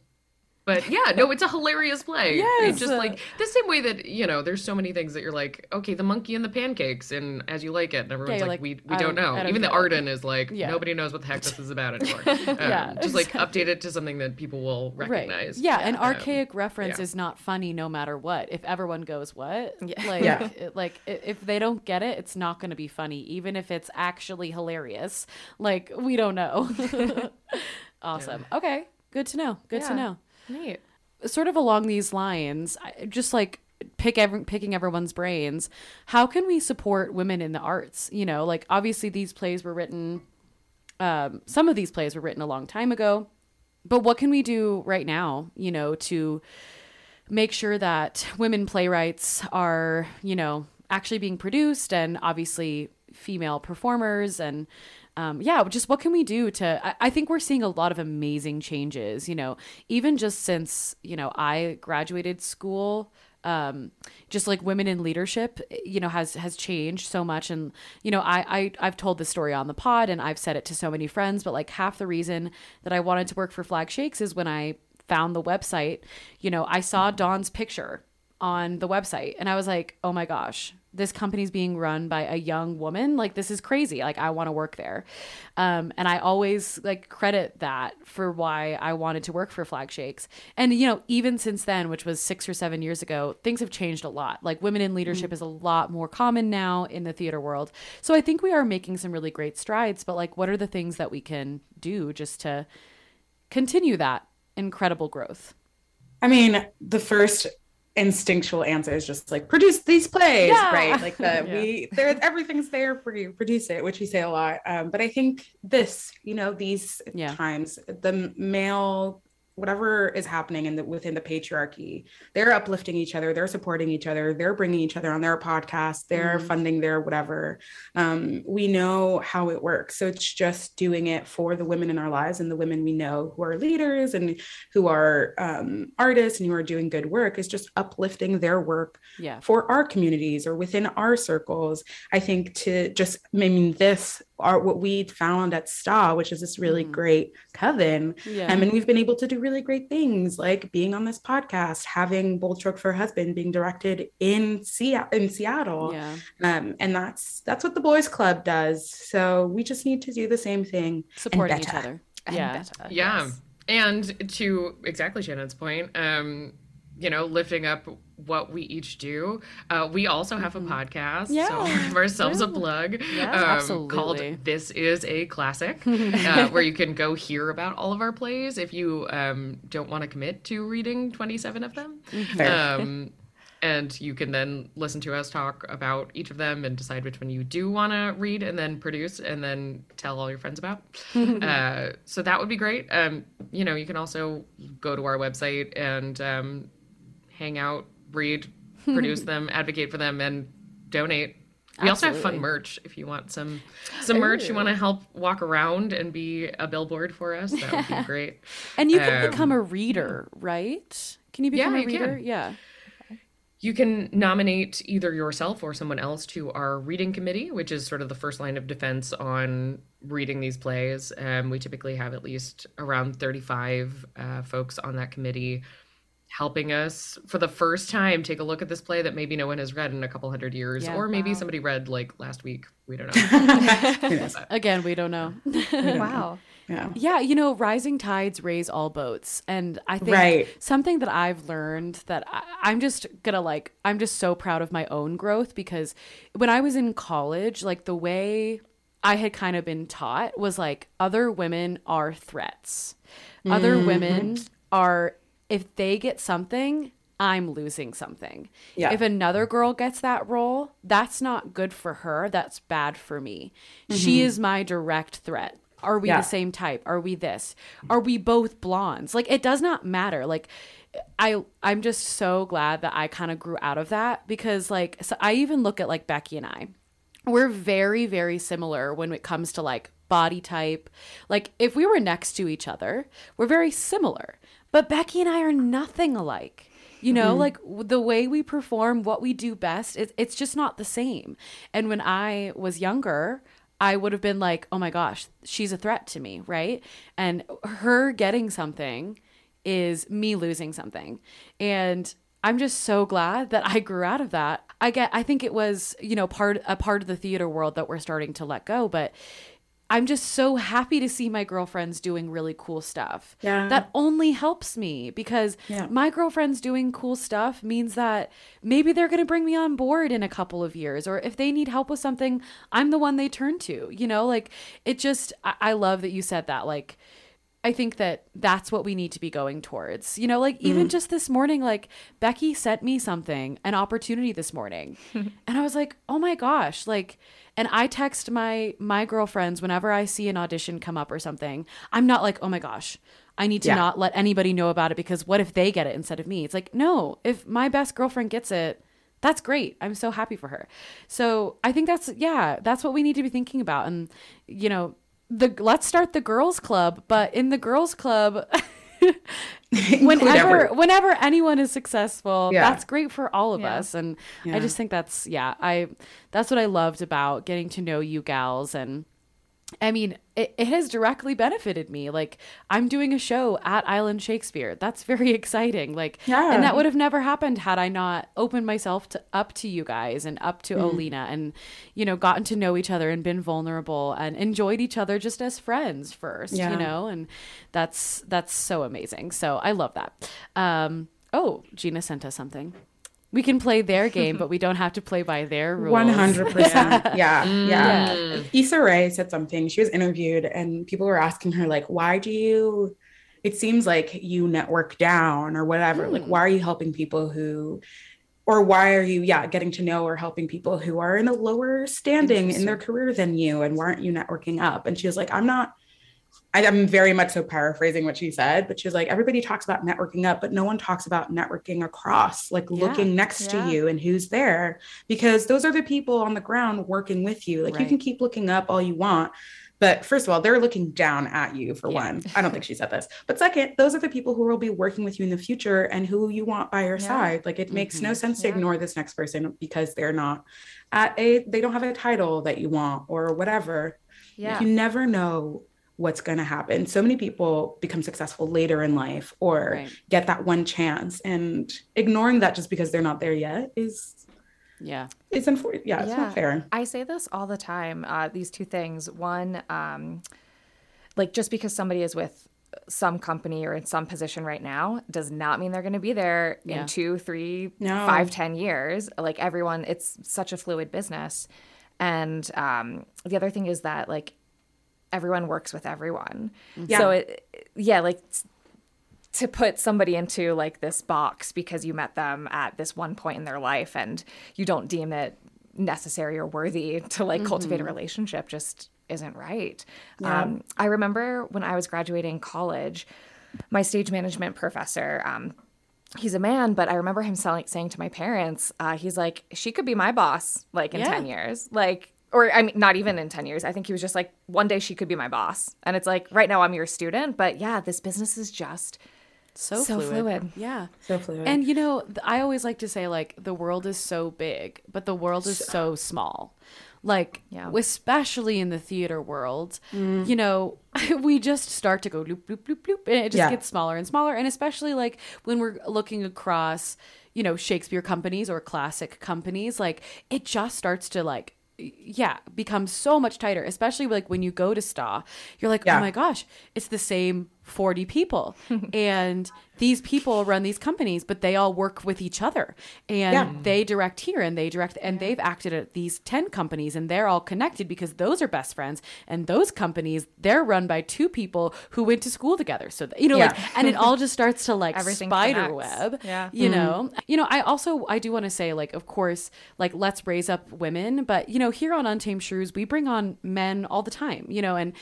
But yeah, no, it's a hilarious play. Yes. It's just like the same way that, you know, there's so many things that you're like, okay, the monkey and the pancakes and as you like it. And everyone's you're like, like, we, we don't don't- know. Don't Even the. Arden is like, Yeah. nobody knows what the heck this is about anymore. Um, Yeah, Just like update it to something that people will Right. recognize. Yeah, an Um, archaic reference yeah. is not funny no matter what. If everyone goes, "What?" Yeah. Like, Yeah. it- like if they don't get it, it's not going to be funny, even if it's actually hilarious. Like, we don't know. awesome. Okay, good to know. Good to know. Neat. Sort of along these lines, just like pick every, picking everyone's brains. How can we support women in the arts? You know, like obviously these plays were written. Um, some of these plays were written a long time ago but what can we do right now you know to make sure that women playwrights are you know actually being produced and obviously female performers and um, yeah just what can we do to I, I think we're seeing a lot of amazing changes you know even just since you know i graduated school um, just like women in leadership, you know, has has changed so much. And you know, I, I I've told this story on the pod, and I've said it to so many friends. But like half the reason that I wanted to work for Flag Shakes is when I found the website. You know, I saw Dawn's picture on the website, and I was like, oh my gosh, this company's being run by a young woman. Like this is crazy. Like I want to work there. Um, and I always like credit that for why I wanted to work for Flag Shakes. And you know, even since then, which was six or seven years ago, things have changed a lot. Like women in leadership is a lot more common now in the theater world. So I think we are making some really great strides. But like, what are the things that we can do just to continue that incredible growth? I mean, the first instinctual answer is just like produce these plays, Yeah. right? Like the we there everything's there for you, produce it, which we say a lot. Um, but I think this, you know, these Yeah. times, the male whatever is happening in the within the patriarchy they're uplifting each other they're supporting each other they're bringing each other on their podcast they're Mhm. funding their whatever um, we know how it works so it's just doing it for the women in our lives and the women we know who are leaders and who are um, artists and who are doing good work is just uplifting their work Yeah. for our communities or within our circles. I think to just, I mean, this are what we found at STA, which is this really Mhm. great coven. Yeah. Um, and we've been able to do really great things like being on this podcast, having Bold Stroke for Husband being directed in, Se- in Seattle. yeah. Um, and that's that's what the boys club does. So we just need to do the same thing. Supporting each other. And Yeah. better, Yeah. yes. And to exactly Shannon's point, um, you know, lifting up what we each do. Uh, we also have a podcast. Yeah. So give ourselves a plug. Yeah, um. Called This Is a Classic, uh, where you can go hear about all of our plays if you um, don't want to commit to reading 27 of them. Fair. Um, and you can then listen to us talk about each of them and decide which one you do want to read and then produce and then tell all your friends about. uh, so that would be great. Um, you know, you can also go to our website and um, hang out, read, produce them, advocate for them, and donate. We also have fun merch if you want some some merch. You want to help walk around and be a billboard for us. That would be great. And you can Um, become a reader, right? Can you become Yeah, a reader? Yeah. You can nominate either yourself or someone else to our reading committee, which is sort of the first line of defense on reading these plays. Um, we typically have at least around 35 uh, folks on that committee helping us for the first time take a look at this play that maybe no one has read in a couple hundred years, Yeah. or maybe Wow. somebody read like last week. We don't know. Again, we don't know. Wow. Yeah. Yeah, you know, rising tides raise all boats. And I think Right. something that I've learned that I, I'm just gonna like, I'm just so proud of my own growth because when I was in college, like the way I had kind of been taught was like other women are threats. Other Mm-hmm. women are, if they get something, I'm losing something. Yeah. If another girl gets that role, that's not good for her. That's bad for me. She is my direct threat. Are we Mm-hmm. Yeah. the same type? Are we this? Are we both blondes? Like it does not matter. Like I I'm just so glad that I kind of grew out of that because like so I even look at like Becki and I. We're very very similar when it comes to like body type. Like if we were next to each other, we're very similar. But Becki and I are nothing alike. You know, mm-hmm. like the way we perform, what we do best, it, it's just not the same. And when I was younger, I would have been like, oh my gosh, she's a threat to me, right? And her getting something is me losing something. And I'm just so glad that I grew out of that. I get I think it was, you know, part a part of the theater world that we're starting to let go, but I'm just so happy to see my girlfriends doing really cool stuff. Yeah. That only helps me because Yeah. my girlfriends doing cool stuff means that maybe they're going to bring me on board in a couple of years or if they need help with something, I'm the one they turn to. You know, like it just I, I love that you said that like I think that that's what we need to be going towards. You know, like even mm-hmm. just this morning, like Becki sent me something, an opportunity this morning. and I was like, oh my gosh, like, and I text my my girlfriends whenever I see an audition come up or something. I'm not like, oh my gosh, I need to Yeah. not let anybody know about it because what if they get it instead of me? It's like, no, if my best girlfriend gets it, that's great. I'm so happy for her. So I think that's yeah, that's what we need to be thinking about. And you know, the let's start the girls club, but in the girls club whenever whenever anyone is successful, Yeah. that's great for all of Yeah. us. And Yeah. I just think that's yeah, I that's what I loved about getting to know you gals and I mean, it, it has directly benefited me. Like, I'm doing a show at Island Shakespeare. That's very exciting. Like, Yeah. and that would have never happened had I not opened myself to, up to you guys and up to Mm-hmm. Olina and, you know, gotten to know each other and been vulnerable and enjoyed each other just as friends first, Yeah. you know? And that's, that's so amazing. So I love that. Um, oh, Gina sent us something. We can play their game, but we don't have to play by their rules. One hundred percent. Yeah, Mm. yeah. Issa Rae said something. She was interviewed, and people were asking her like, "Why do you?" It seems like you network down or whatever. Like, why are you helping people who, or why are you, yeah, getting to know or helping people who are in a lower standing in their career than you, and why aren't you networking up? And she was like, "I'm not." I, I'm very much so paraphrasing what she said, but she was like, everybody talks about networking up, but no one talks about networking across, like Yeah. looking next Yeah. to you and who's there, because those are the people on the ground working with you. Like you can keep looking up all you want. But first of all, they're looking down at you for Yeah. one. I don't think she said this. But second, those are the people who will be working with you in the future and who you want by your side. Like it makes no mm-hmm. sense to ignore this next person because they're not at a they don't have a title that you want or whatever. Yeah. You never know what's going to happen. So many people become successful later in life or Right. get that one chance and ignoring that just because they're not there yet is Yeah. is unfortunate. Yeah, it's Yeah. not fair. I say this all the time. Uh, these two things. One, um, like just because somebody is with some company or in some position right now does not mean they're going to be there Yeah. in two, three, No. five, ten years. Like everyone, it's such a fluid business. And um, the other thing is that like everyone works with everyone. Yeah. So it, yeah, like to put somebody into like this box because you met them at this one point in their life and you don't deem it necessary or worthy to like cultivate a relationship just isn't right. Um, I remember when I was graduating college, my stage management professor, um, he's a man, but I remember him selling, saying to my parents, uh, he's like, she could be my boss like in Yeah. 10 years. Like, or I mean, not even in 10 years. I think he was just like, one day she could be my boss. And it's like, right now I'm your student, but yeah, this business is just So, So fluid. fluid. Yeah. So fluid. And you know, I always like to say like the world is so big, but the world is so small. Like, Yeah. especially in the theater world, mm. you know, we just start to go loop, loop, loop, loop, and it just Yeah. gets smaller and smaller. And especially like when we're looking across, you know, Shakespeare companies or classic companies, like it just starts to like yeah, becomes so much tighter, especially like when you go to STA. You're like, oh Yeah. oh my gosh, it's the same 40 people. and these people run these companies, but they all work with each other. And Yeah. they direct here and they direct, and they've acted at these 10 companies and they're all connected because those are best friends. And those companies, they're run by two people who went to school together. So, you know, like, and it all just starts to like Everything spider connects. web. Yeah. You mm-hmm. know, you know, I also, I do want to say, like, of course, like, let's raise up women. But, you know, here on Untamed Shrews, we bring on men all the time, you know, and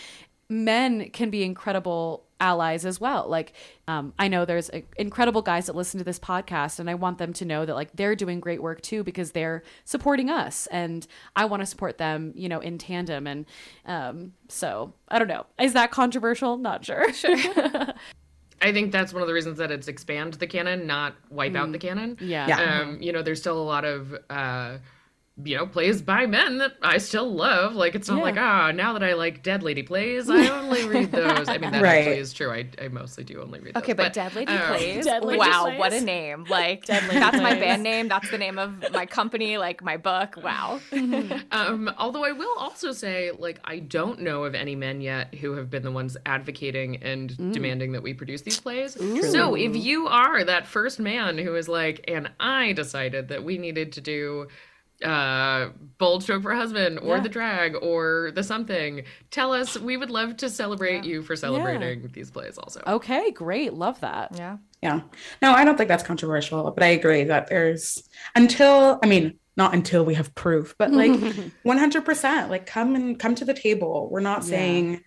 men can be incredible allies as well. Like, um, I know there's uh, incredible guys that listen to this podcast, and I want them to know that like they're doing great work too because they're supporting us, and I want to support them, you know, in tandem. And um, so I don't know, is that controversial? Not sure. Sure. I think that's one of the reasons that it's expand the canon, not wipe out the canon. Yeah. Yeah. Um, you know, there's still a lot of uh you know, plays by men that I still love. Like it's not Yeah. like, ah, now that I like Dead Lady plays, I only read those. I mean that Right. actually is true. I, I mostly do only read those. Okay, but, Dead Lady um, Plays. Dead Lady wow, Plays. what a name! Like that's my band name. That's the name of my company. Like my book. Wow. Um, although I will also say, like, I don't know of any men yet who have been the ones advocating and Mm. demanding that we produce these plays. So if you are that first man who is like, and I decided that we needed to do uh bold stroke for husband or Yeah. the drag or the something tell us we would love to celebrate you for celebrating these plays also okay, great, love that. Yeah. Yeah. No, I don't think that's controversial, but I agree that there's until I mean, not until we have proof, but like 100% like come and come to the table. We're not Yeah. saying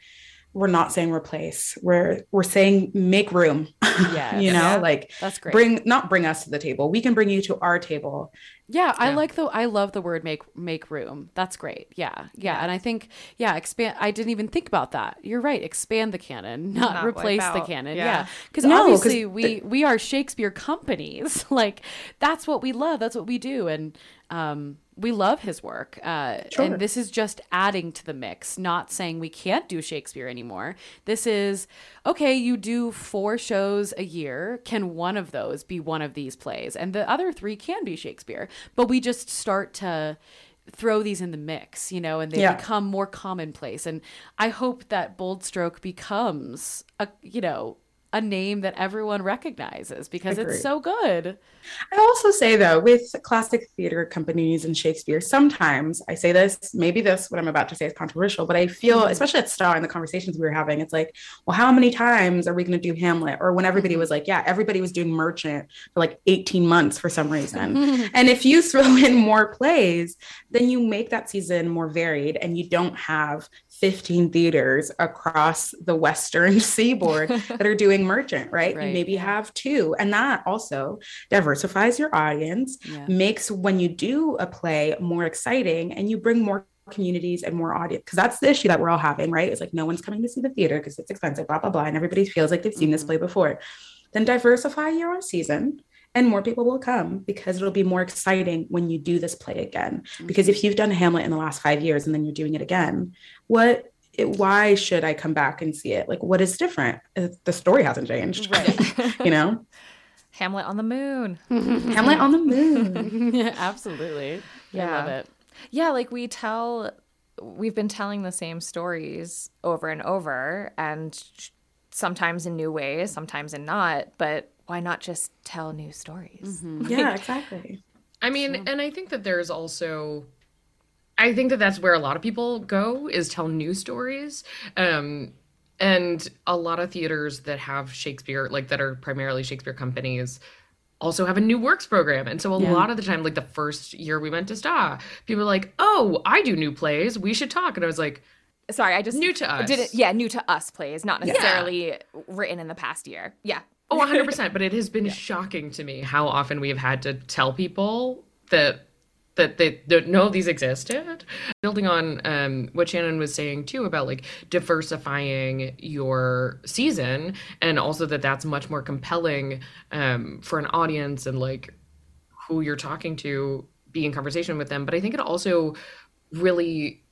we're not saying replace. We're we're saying make room. yeah you know, Yeah. like That's great. bring not bring us to the table. We can bring you to our table. Yeah, I Yeah. like the I love the word make make room. That's great. Yeah. Yeah, and I think yeah, expand I didn't even think about that. You're right. Expand the canon, not, Not replace the canon. Yeah. Yeah. Cuz No, 'cause obviously we we are Shakespeare companies. like that's what we love. That's what we do and um we love his work. Uh Sure. and this is just adding to the mix, not saying we can't do Shakespeare anymore. This is okay, you do four shows a year. Can one of those be one of these plays? And the other three can be Shakespeare. But we just start to throw these in the mix, you know, and they Yeah. become more commonplace. And I hope that Bold Stroke becomes a, you know, a name that everyone recognizes because Agreed. it's so good. I also say though, with classic theater companies and Shakespeare, sometimes I say this, maybe this, what I'm about to say is controversial, but I feel, mm-hmm. especially at Star in the conversations we were having, it's like, well, how many times are we going to do Hamlet? Or when everybody mm-hmm. was like, yeah, everybody was doing Merchant for like 18 months for some reason. and if you throw in more plays, then you make that season more varied and you don't have 15 theaters across the Western seaboard that are doing Merchant, right? Right. You maybe have two. And that also diversifies your audience, Yeah. makes when you do a play more exciting and you bring more communities and more audience because that's the issue that we're all having right it's like no one's coming to see the theater because it's expensive blah blah blah and everybody feels like they've seen this mm-hmm. play before then diversify your season and more people will come because it'll be more exciting when you do this play again because mm-hmm. if you've done hamlet in the last five years and then you're doing it again what it, why should i come back and see it like what is different Uh, the story hasn't changed Right. you know Hamlet on the moon. hamlet on the moon yeah, absolutely. I Yeah. love it. Yeah, like we tell, we've been telling the same stories over and over, and sometimes in new ways, sometimes in not. But why not just tell new stories? yeah exactly I mean, and I think that there's also I think that that's where a lot of people go is tell new stories. Um and a lot of theaters that have Shakespeare like that are primarily Shakespeare companies also have a new works program. And so a Yeah. lot of the time like the first year we went to STA, people were like, "Oh, I do new plays. We should talk." And I was like, Sorry, I just New to us. Did it? Yeah, new to us plays, not necessarily written in the past year. Yeah. Oh, 100%. But it has been shocking to me how often we have had to tell people that that they don't know these existed. Building on um, what Shannon was saying too about like diversifying your season, and also that that's much more compelling um, for an audience and like who you're talking to, be in conversation with them. But I think it also really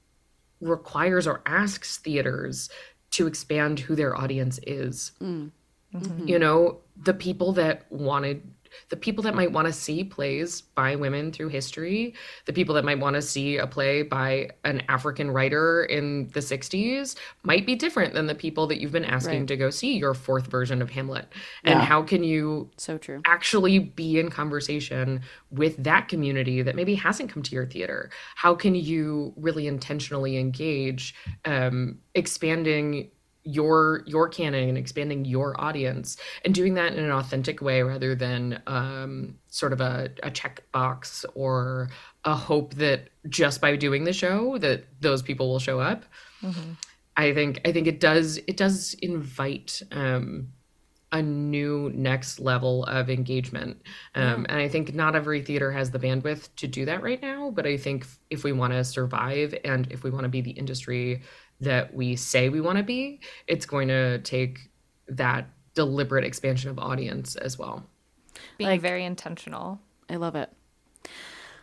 requires or asks theaters to expand who their audience is. You know, the people that wanted the people that might want to see plays by women through history, the people that might want to see a play by an African writer in the 60s might be different than the people that you've been asking Right. to go see your fourth version of Hamlet. And Yeah. how can you So true. actually be in conversation with that community that maybe hasn't come to your theater? How can you really intentionally engage, um, expanding your your canon and expanding your audience and doing that in an authentic way rather than um, sort of a, a checkbox or a hope that just by doing the show that those people will show up i think i think it does it does invite um, a new next level of engagement. Um, And I think not every theater has the bandwidth to do that right now. But I think if we want to survive and if we want to be the industry that we say we want to be, it's going to take that deliberate expansion of audience as well. Being Like- very intentional. I love it.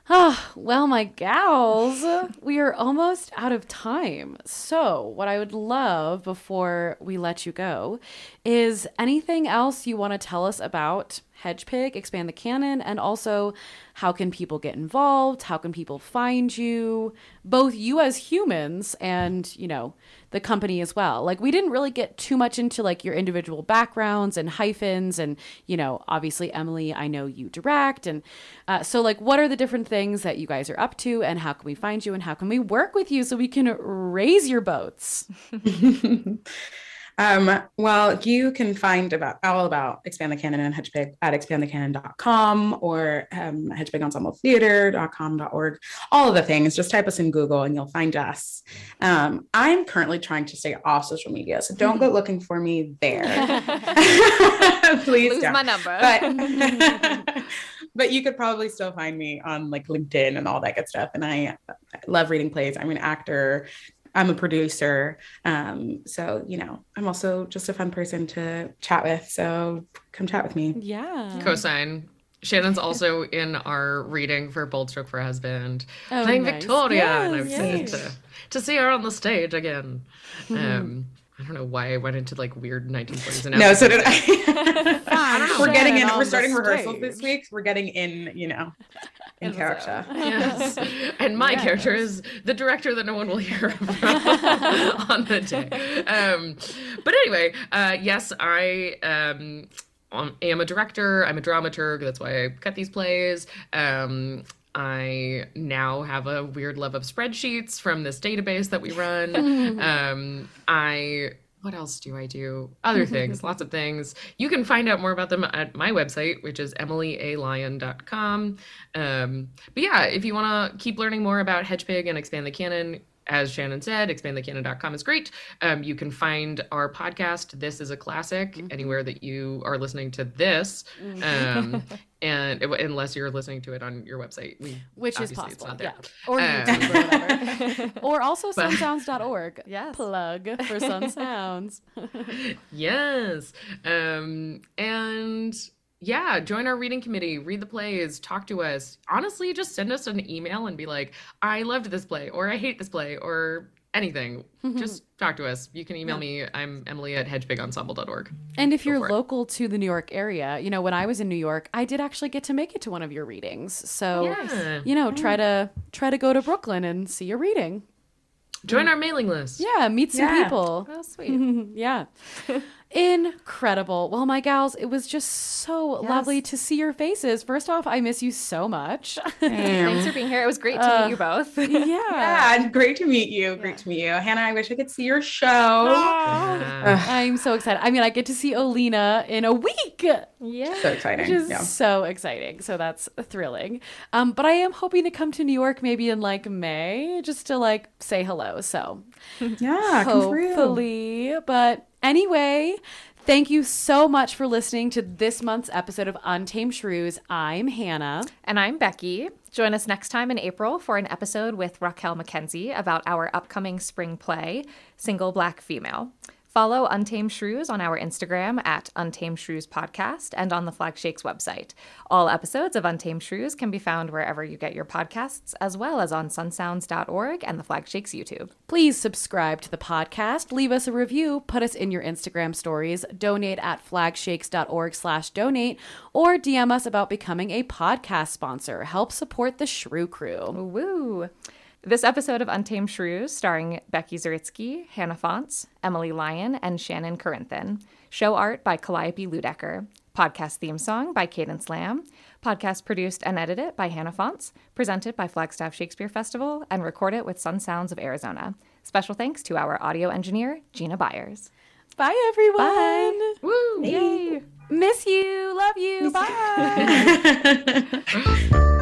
Ah, well, my gals, we are almost out of time. So, what I would love before we let you go is anything else you want to tell us about Hedgepig, Expand the Canon, and also how can people get involved? How can people find you? Both you as humans and, you know, the company as well. Like, we didn't really get too much into like your individual backgrounds and hyphens, and, you know, obviously, Emily, I know you direct. And uh, so, like, what are the different things that you guys are up to, and how can we find you, and how can we work with you so we can raise your boats? Um, well, you can find about all about Expand the Canon and Hedgepig at expandthecanon.com or um, hedgepigensemble.theater.com.org. All of the things. Just type us in Google and you'll find us. Um, I'm currently trying to stay off social media, so don't go looking for me there. Please Lose don't. my number. But, but you could probably still find me on like LinkedIn and all that good stuff. And I, I love reading plays. I'm an actor. I'm a producer. Um, so, you know, I'm also just a fun person to chat with. So come chat with me. Yeah. Cosign. Shannon's also in our reading for Bold Stroke for Husband, Oh, playing nice. Victoria, and I'm Yes, excited to, to see her on the stage again. Um, I don't know why I went into like weird 1940s. and No, so did African- I. we're getting in, we're starting rehearsals this week. We're getting in, you know, in In character. Yes. And my Yes. character is the director that no one will hear about on the day. Um, but anyway, uh, yes, I um, um, am a director. I'm a dramaturg. That's why I cut these plays. Um, I now have a weird love of spreadsheets from this database that we run. um, I what else do I do? Other things, lots of things. You can find out more about them at my website, which is emilyalion.com. Um, but yeah, if you want to keep learning more about Hedgepig and Expand the Canon, as Shannon said, expandthecanon.com is great. Um, you can find our podcast, This is a Classic, Mm-hmm. anywhere that you are listening to this. Um, and unless you're listening to it on your website, we, Which is possible. Yeah. Or Um, YouTube or whatever. or also But- sunsounds.org. Yes. Plug for Sun Sounds. Yes. Um, and yeah, join our reading committee, read the plays, talk to us. Honestly, just send us an email and be like, I loved this play, or I hate this play, or anything. Mm-hmm. just talk to us. You can email me. I'm Emily at hedgepigensemble.org. And if Go you're for it. local to the New York area, you know, when I was in New York, I did actually get to make it to one of your readings. So, Yeah. you know, try to try to go to Brooklyn and see a reading. Join mm. our mailing list. Yeah, meet some Yeah. people. oh, sweet. yeah. Incredible. Well, my gals, it was just so lovely to see your faces. First off, I miss you so much. Thanks for being here. It was great to Uh, meet you both. yeah. Yeah, and great to meet you. Great to meet you. Hannah, I wish I could see your show. Yeah. I'm so excited. I mean, I get to see Olina in a week. yeah. So exciting. which is yeah. so exciting. So that's thrilling. Um, but I am hoping to come to New York maybe in like May just to like say hello. So Yeah, hopefully. But anyway, thank you so much for listening to this month's episode of Untamed Shrews. I'm Hannah. And I'm Becki. Join us next time in April for an episode with Raquel McKenzie about our upcoming spring play, Single Black Female. Follow Untamed Shrews on our Instagram at Untamed Shrews Podcast and on the Flag Shakes website. All episodes of Untamed Shrews can be found wherever you get your podcasts, as well as on sunsounds.org and the Flag Shakes YouTube. Please subscribe to the podcast, leave us a review, put us in your Instagram stories, donate at flagshakes.org slash donate, or DM us about becoming a podcast sponsor. Help support the Shrew Crew. Woo! This episode of Untamed Shrews, starring Becki Zaritsky, Hannah Fontes, Emily Lyon, and Shannon Corenthin. Show art by Calliope Ludecker. Podcast theme song by Cadence Lamb. Podcast produced and edited by Hannah Fontes. Presented by Flagstaff Shakespeare Festival and recorded with Sun Sounds of Arizona. Special thanks to our audio engineer, Gina Byers. Bye, everyone. Bye. Woo! Yay! Miss you. Love you. Bye.